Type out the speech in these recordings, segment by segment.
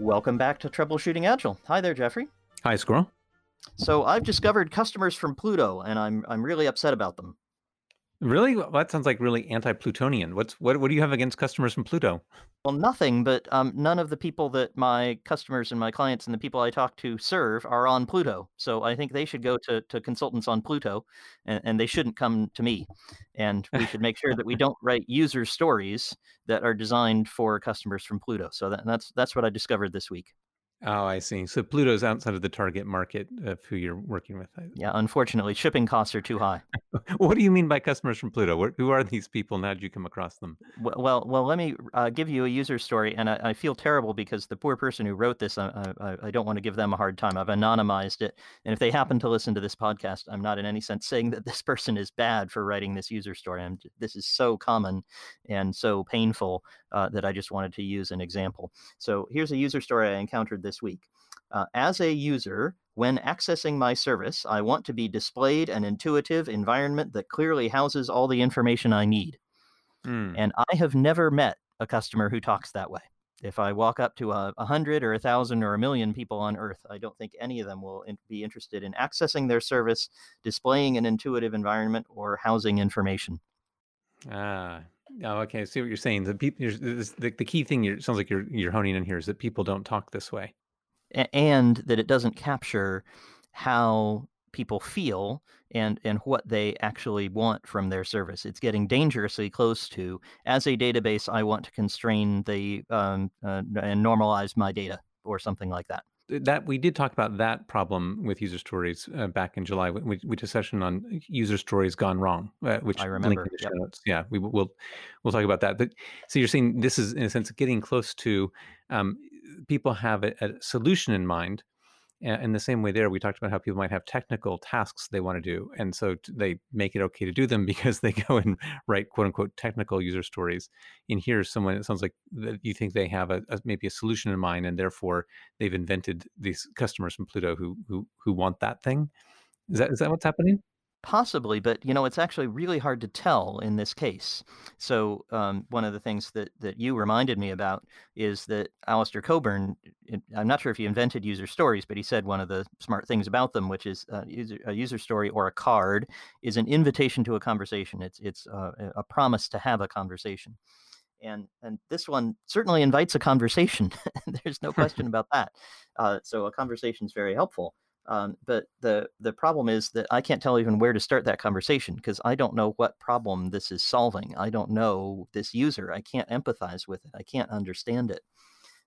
Welcome back to Troubleshooting Agile. Hi there, Jeffrey. Hi, Squirrel. So I've discovered customers from Pluto, and I'm I'm really upset about them. Really? Well, that sounds like really anti-Plutonian. What's what? What do you have against customers from Pluto? Well, nothing, but um, none of the people that my customers and my clients and the people I talk to serve are on Pluto. So I think they should go to, to consultants on Pluto, and, and they shouldn't come to me. And we should make sure that we don't write user stories that are designed for customers from Pluto. So that, that's that's what I discovered this week. Oh, I see. So Pluto's outside of the target market of who you're working with. Yeah, unfortunately, shipping costs are too high. what do you mean by customers from Pluto? Who are these people, and how did you come across them? Well, well, let me uh, give you a user story, and I, I, feel terrible because the poor person who wrote this, I, I, I, don't want to give them a hard time. I've anonymized it, and if they happen to listen to this podcast, I'm not in any sense saying that this person is bad for writing this user story. I'm, this is so common and so painful uh, that I just wanted to use an example. So here's a user story I encountered this week. Uh, as a user, when accessing my service, I want to be displayed an intuitive environment that clearly houses all the information I need. Mm. And I have never met a customer who talks that way. If I walk up to a, a hundred or a thousand or a million people on Earth, I don't think any of them will in, be interested in accessing their service, displaying an intuitive environment, or housing information. Ah, Oh, okay. I see what you're saying. The people, the, the key thing sounds like you're you're honing in here is that people don't talk this way, and that it doesn't capture how people feel and and what they actually want from their service. It's getting dangerously close to as a database. I want to constrain the um, uh, and normalize my data or something like that that we did talk about that problem with user stories uh, back in July. We, we did a session on user stories gone wrong, uh, which I remember. Yep. Yeah, we will we'll talk about that. But so you're saying this is in a sense getting close to um, people have a, a, solution in mind, in the same way there we talked about how people might have technical tasks they want to do and so they make it okay to do them because they go and write quote unquote technical user stories. In here someone it sounds like that you think they have a, a, maybe a solution in mind and therefore they've invented these customers from pluto who who who want that thing. Is that is that what's happening Possibly, but you know, it's actually really hard to tell in this case. So, um, one of the things that, that you reminded me about is that Alistair Cockburn, I'm not sure if he invented user stories, but he said one of the smart things about them, which is uh, user, a user story or a card, is an invitation to a conversation. It's, it's uh, a promise to have a conversation. And, and this one certainly invites a conversation. There's no question about that. Uh, so, a conversation is very helpful. Um, but the the problem is that I can't tell even where to start that conversation because I don't know what problem this is solving. I don't know this user. I can't empathize with it. I can't understand it.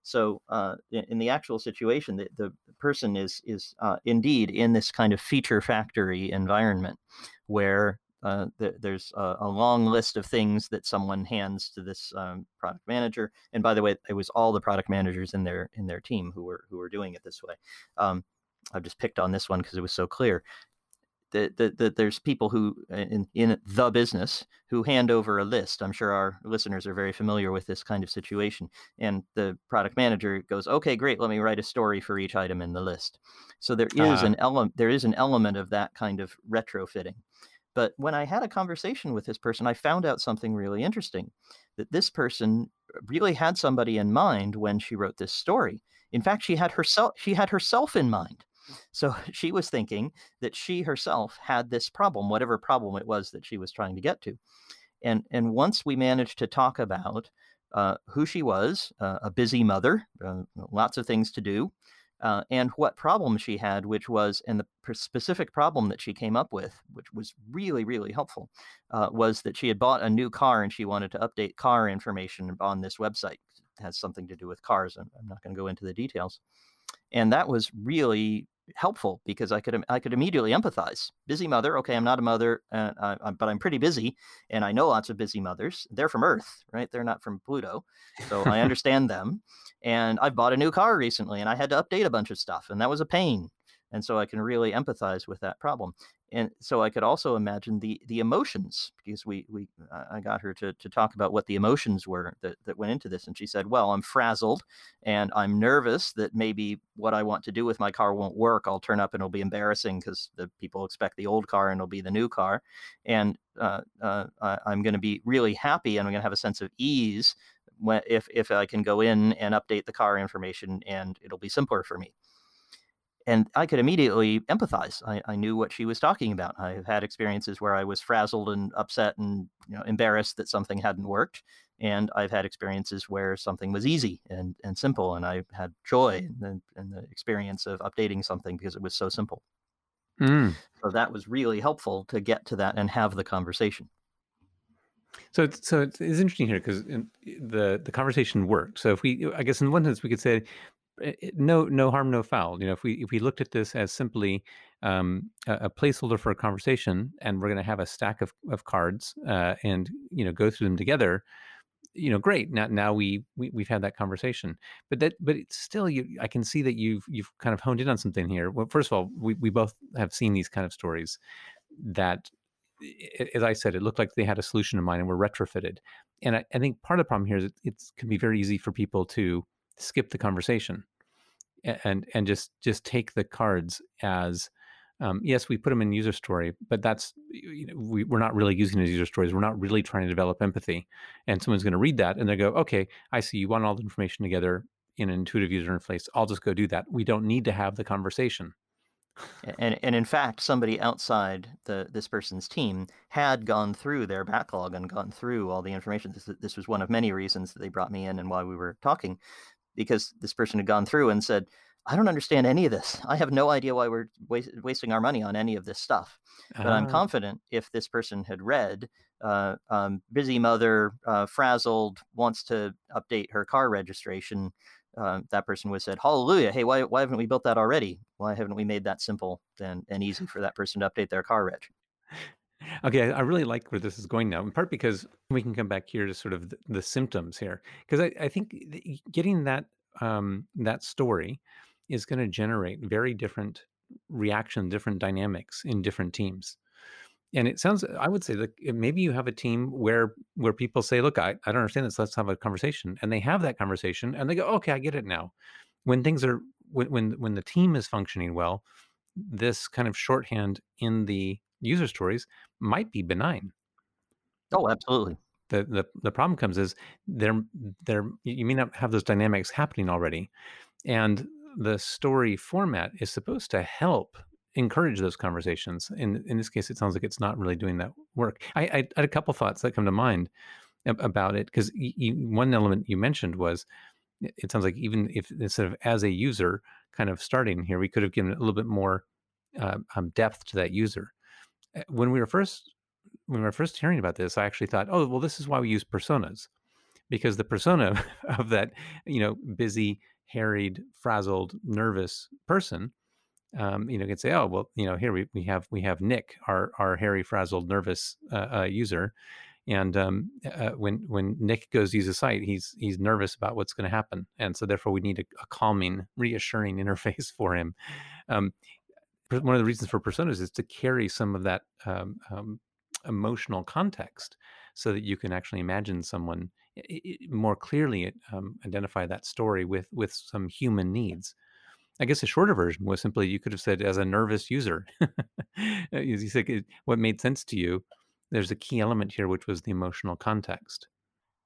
So uh, in, in, the actual situation, the, the person is is uh, indeed in this kind of feature factory environment where uh, the, there's a, a, long list of things that someone hands to this um, product manager. And by the way, it was all the product managers in their in their team who were who were doing it this way. Um, I've just picked on this one because it was so clear. That, that, that there's people who in, in the business who hand over a list. I'm sure our listeners are very familiar with this kind of situation. And the product manager goes, "Okay, great. Let me write a story for each item in the list." So there is uh-huh. an element. There is an element of that kind of retrofitting. But when I had a conversation with this person, I found out something really interesting. That this person really had somebody in mind when she wrote this story. In fact, she had herself. She had herself in mind so she was thinking that she herself had this problem, whatever problem it was that she was trying to get to. And, and once we managed to talk about uh, who she was, uh, a busy mother, uh, lots of things to do, uh, and what problem she had, which was, and the specific problem that she came up with, which was really, really helpful, uh, was that she had bought a new car and she wanted to update car information on this website. It has something to do with cars. I'm, I'm not going to go into the details. And that was really helpful because I could I could immediately empathize. Busy mother, okay, I'm not a mother, uh, I, but I'm pretty busy, and I know lots of busy mothers. They're from Earth, right? They're not from Pluto, so I understand them. And I've bought a new car recently, and I had to update a bunch of stuff, and that was a pain. And so I can really empathize with that problem and so I could also imagine the the emotions because we we I got her to to talk about what the emotions were that that went into this, and she said, "Well, I'm frazzled, and I'm nervous that maybe what I want to do with my car won't work. I'll turn up and it'll be embarrassing because the people expect the old car and it'll be the new car, and uh, uh, I'm going to be really happy and I'm going to have a sense of ease if if I can go in and update the car information and it'll be simpler for me. And I could immediately empathize. I, I knew what she was talking about. I've had experiences where I was frazzled and upset and you know, embarrassed that something hadn't worked. And I've had experiences where something was easy and, and simple, and I had joy in the, in the experience of updating something because it was so simple. Mm. So that was really helpful to get to that and have the conversation. So it's, so it's, it's interesting here because the the conversation worked. So if we, I guess in one sense we could say, no no harm no foul. You know, if we if we looked at this as simply um, a, a, placeholder for a conversation, and we're going to have a stack of of cards uh, and you know go through them together. You know, great. Now now we, we we've had that conversation, but that but it's still you. I can see that you've you've kind of honed in on something here. Well, first of all, we we both have seen these kind of stories that as I said, it looked like they had a solution in mind and were retrofitted. And I, I think part of the problem here is it, it can be very easy for people to skip the conversation and and just just take the cards as um, yes, we put them in user story, but that's you know, we, we're not really using as user stories. We're not really trying to develop empathy. And someone's going to read that and they go, okay, I see you want all the information together in an intuitive user interface. I'll just go do that. We don't need to have the conversation and and in fact, somebody outside the this person's team had gone through their backlog and gone through all the information. This this was one of many reasons that they brought me in and why we were talking, because this person had gone through and said, "I don't understand any of this. I have no idea why we're wasting our money on any of this stuff." But I'm ah. confident if this person had read, uh, um, "Busy mother, uh, frazzled, wants to update her car registration." uh, that person would have said, "Hallelujah! Hey, why why haven't we built that already? Why haven't we made that simple and and easy for that person to update their car reg?" Okay, I really like where this is going now. In part because we can come back here to sort of the, the symptoms here, because I, I think getting that um, that story is going to generate very different reaction, different dynamics in different teams and it sounds i would say that maybe you have a team where where people say look I, I don't understand this let's have a conversation and they have that conversation and they go okay i get it now when things are when when, when the team is functioning well this kind of shorthand in the user stories might be benign oh absolutely the the, the problem comes is there there you may not have those dynamics happening already and the story format is supposed to help encourage those conversations. In in this case, it sounds like it's not really doing that work. I, I had a couple thoughts that come to mind about it because one element you mentioned was it sounds like even if instead of as a user kind of starting here, we could have given a little bit more uh, um, depth to that user. Eh, when we were first when we were first hearing about this, I actually thought, oh well, this is why we use personas because the persona of that you know busy harried frazzled nervous person um, you know, can say, oh, well, you know, here we, we have we have Nick, our our hairy, frazzled, nervous uh, uh, user, and um, uh, when when Nick goes to use a site, he's he's nervous about what's going to happen, and so therefore we need a, a calming, reassuring interface for him. Um, one of the reasons for personas is to carry some of that um, um emotional context, so that you can actually imagine someone more clearly um, identify that story with with some human needs. I guess a shorter version was simply you could have said as a nervous user. you said what made sense to you. There's a key element here, which was the emotional context.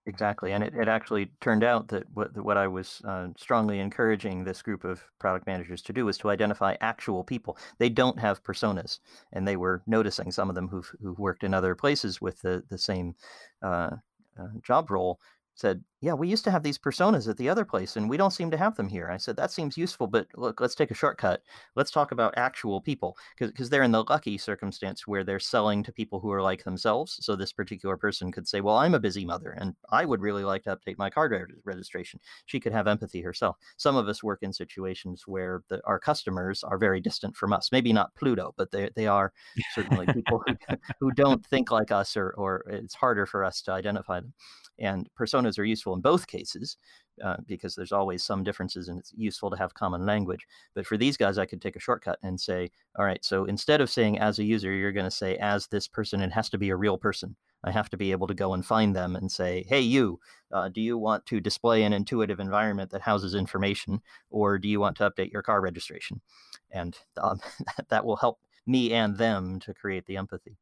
Exactly, and it, it actually turned out that what that what I was uh, strongly encouraging this group of product managers to do was to identify actual people. They don't have personas, and they were noticing some of them who've who worked in other places with the the same uh, uh, job role said, Yeah, we used to have these personas at the other place and we don't seem to have them here. I said, That seems useful, but look, let's take a shortcut. Let's talk about actual people because they're in the lucky circumstance where they're selling to people who are like themselves. So this particular person could say, Well, I'm a busy mother and I would really like to update my card registration. She could have empathy herself. Some of us work in situations where the, our customers are very distant from us. Maybe not Pluto, but they, they are certainly people who, who don't think like us or, or it's harder for us to identify them. And personas are useful in both cases uh, because there's always some differences and it's useful to have common language. But for these guys, I could take a shortcut and say, all right, so instead of saying as a user, you're going to say as this person, it has to be a real person. I have to be able to go and find them and say, hey, you, uh, do you want to display an intuitive environment that houses information or do you want to update your car registration? And um, that will help me and them to create the empathy.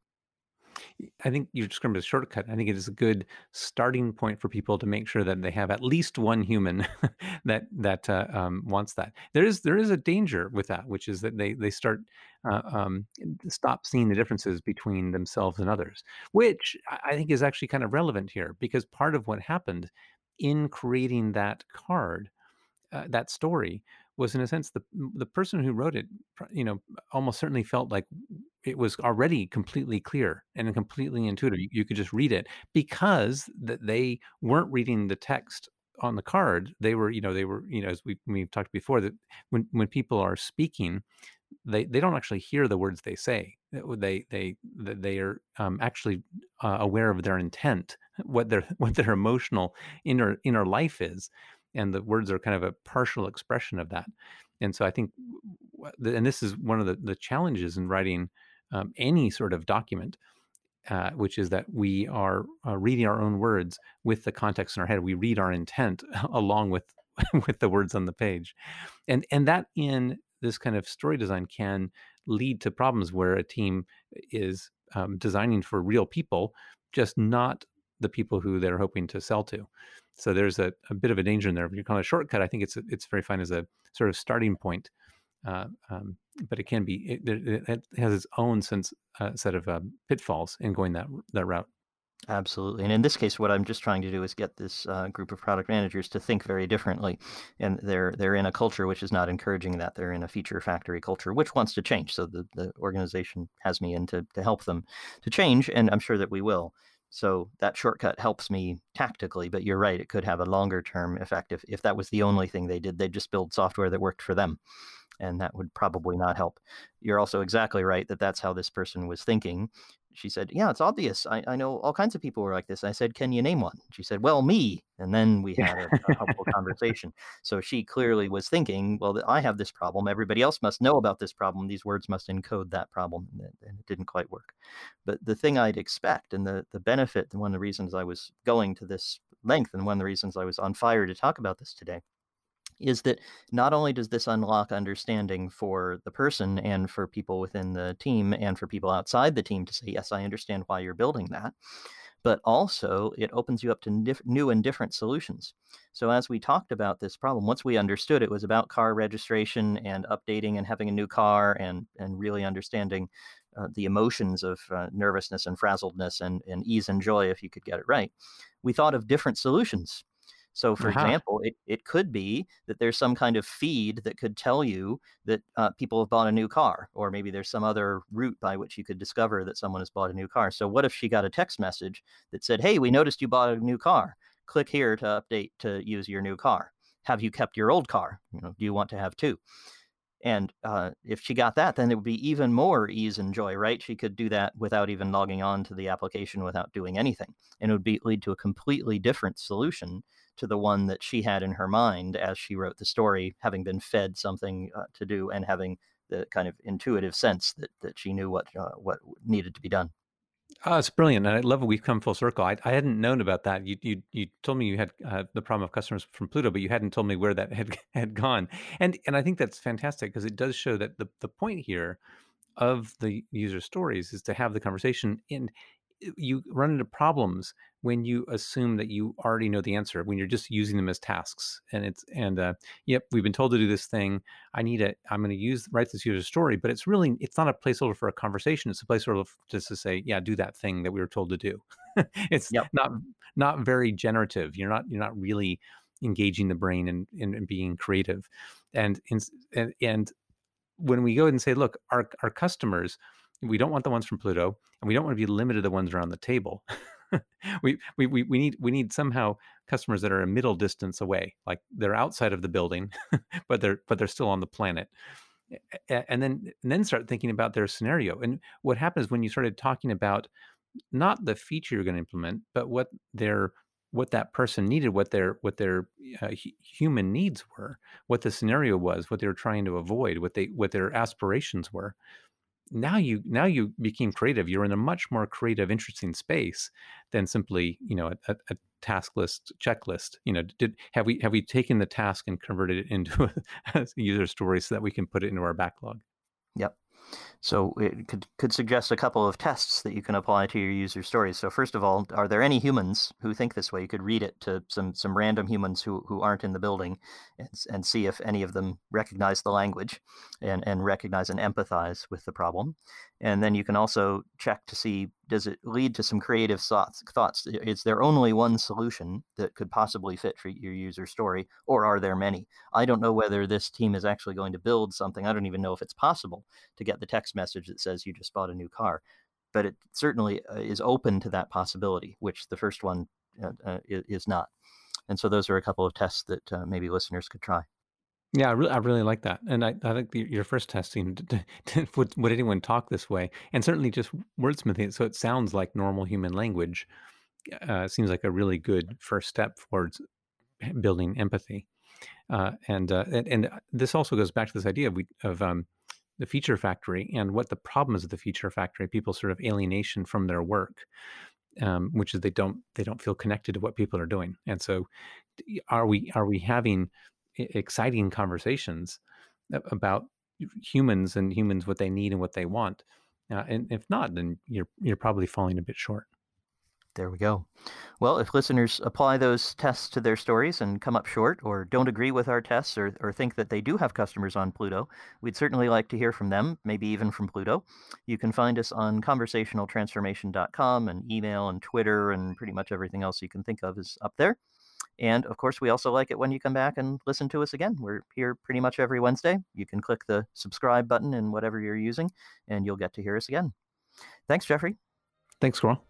I think you described as a shortcut. I think it is a good starting point for people to make sure that they have at least one human that that uh, um, wants that. There is there is a danger with that, which is that they they start uh, um, stop seeing the differences between themselves and others, which I think is actually kind of relevant here because part of what happened in creating that card, uh, that story, was in a sense the the person who wrote it, you know, almost certainly felt like it was already completely clear and completely intuitive. You, you could just read it because that they weren't reading the text on the card. They were, you know, they were, you know, as we we talked before that when when people are speaking, they they don't actually hear the words they say. They they they are um, actually uh, aware of their intent, what their what their emotional inner inner life is, and the words are kind of a partial expression of that. And so I think, and this is one of the the challenges in writing um, any sort of document. Uh, which is that we are uh, reading our own words with the context in our head. We read our intent along with with the words on the page, and and that in this kind of story design can lead to problems where a team is um, designing for real people, just not the people who they're hoping to sell to. So there's a, a bit of a danger in there. If you call it a shortcut, I think it's it's very fine as a sort of starting point, uh, um, but it can be it, it, has its own sense uh, set of uh, pitfalls in going that that route. Absolutely. And in this case, what I'm just trying to do is get this uh, group of product managers to think very differently. And they're they're in a culture which is not encouraging that. They're in a feature factory culture which wants to change. So the, the organization has me in to, to help them to change, and I'm sure that we will. So that shortcut helps me tactically, but you're right, it could have a longer term effect. If, if that was the only thing they did, they'd just build software that worked for them. And that would probably not help. You're also exactly right that that's how this person was thinking she said, Yeah, it's obvious. I, I know all kinds of people were like this. I said, Can you name one? She said, Well, me. And then we had a, a helpful conversation. So she clearly was thinking, Well, I have this problem. Everybody else must know about this problem. These words must encode that problem. And it, and it didn't quite work. But the thing I'd expect and the, the benefit, and one of the reasons I was going to this length, and one of the reasons I was on fire to talk about this today is that not only does this unlock understanding for the person and for people within the team and for people outside the team to say, yes, I understand why you're building that, but also it opens you up to new and different solutions. So, as we talked about this problem, once we understood it was about car registration and updating and having a new car and, and really understanding uh, the emotions of uh, nervousness and frazzledness and, and ease and joy if you could get it right, we thought of different solutions so, for uh-huh. example, it, it could be that there's some kind of feed that could tell you that uh, people have bought a new car, or maybe there's some other route by which you could discover that someone has bought a new car. So, what if she got a text message that said, Hey, we noticed you bought a new car. Click here to update to use your new car. Have you kept your old car? You know, do you want to have two? And uh, if she got that, then it would be even more ease and joy, right? She could do that without even logging on to the application, without doing anything, and it would be lead to a completely different solution to the one that she had in her mind as she wrote the story, having been fed something uh, to do and having the kind of intuitive sense that that she knew what uh, what needed to be done. Oh, it's brilliant, and I love it. We've come full circle. I, I hadn't known about that. You you you told me you had uh, the problem of customers from Pluto, but you hadn't told me where that had had gone. And and I think that's fantastic because it does show that the the point here of the user stories is to have the conversation and you run into problems when you assume that you already know the answer when you're just using them as tasks and it's and uh, yep we've been told to do this thing. I need it. I'm going to use write this user story. But it's really it's not a placeholder for a conversation. It's a placeholder just to say yeah do that thing that we were told to do. It's yep. not not very generative. You're not you're not really engaging the brain and, and, and being creative. And, and and when we go and say look our our customers we don't want the ones from Pluto, and we don't want to be limited to the ones around the table. we, we, we, need we need somehow customers that are a middle distance away, like they're outside of the building, but they're but they're still on the planet. And then and then start thinking about their scenario. And what happens when you started talking about not the feature you're going to implement, but what their what that person needed, what their what their uh, human needs were, what the scenario was, what they were trying to avoid, what they what their aspirations were now you now you became creative you're in a much more creative interesting space than simply you know a, a task list checklist you know did have we have we taken the task and converted it into a, a user story so that we can put it into our backlog Yep. So it could could suggest a couple of tests that you can apply to your user stories. So first of all, are there any humans who think this way? You could read it to some some random humans who who aren't in the building, and, and see if any of them recognize the language, and and recognize and empathize with the problem. And then you can also check to see does it lead to some creative thoughts? Thoughts is there only one solution that could possibly fit for your user story, or are there many? I don't know whether this team is actually going to build something. I don't even know if it's possible to get the text message that says you just bought a new car, but it certainly uh, is open to that possibility, which the first one uh, uh, is not. And so those are a couple of tests that uh, maybe listeners could try. Yeah, I really, I really like that, and I, I think the, your first test testing would would anyone talk this way, and certainly just wordsmithing it so it sounds like normal human language. Uh, seems like a really good first step towards building empathy, uh, and, uh, and and this also goes back to this idea of we of um, the feature factory and what the problem is of the feature factory. People sort of alienation from their work, um, which is they don't they don't feel connected to what people are doing, and so are we are we having exciting conversations about humans and humans what they need and what they want. Uh, and if not, then you're you're probably falling a bit short. There we go. Well, if listeners apply those tests to their stories and come up short or don't agree with our tests or, or think that they do have customers on Pluto, we'd certainly like to hear from them, maybe even from Pluto. You can find us on conversationaltransformation.com and email and Twitter and pretty much everything else you can think of is up there. And of course, we also like it when you come back and listen to us again. We're here pretty much every Wednesday. You can click the subscribe button in whatever you're using, and you'll get to hear us again. Thanks, Jeffrey. Thanks, Squirrel.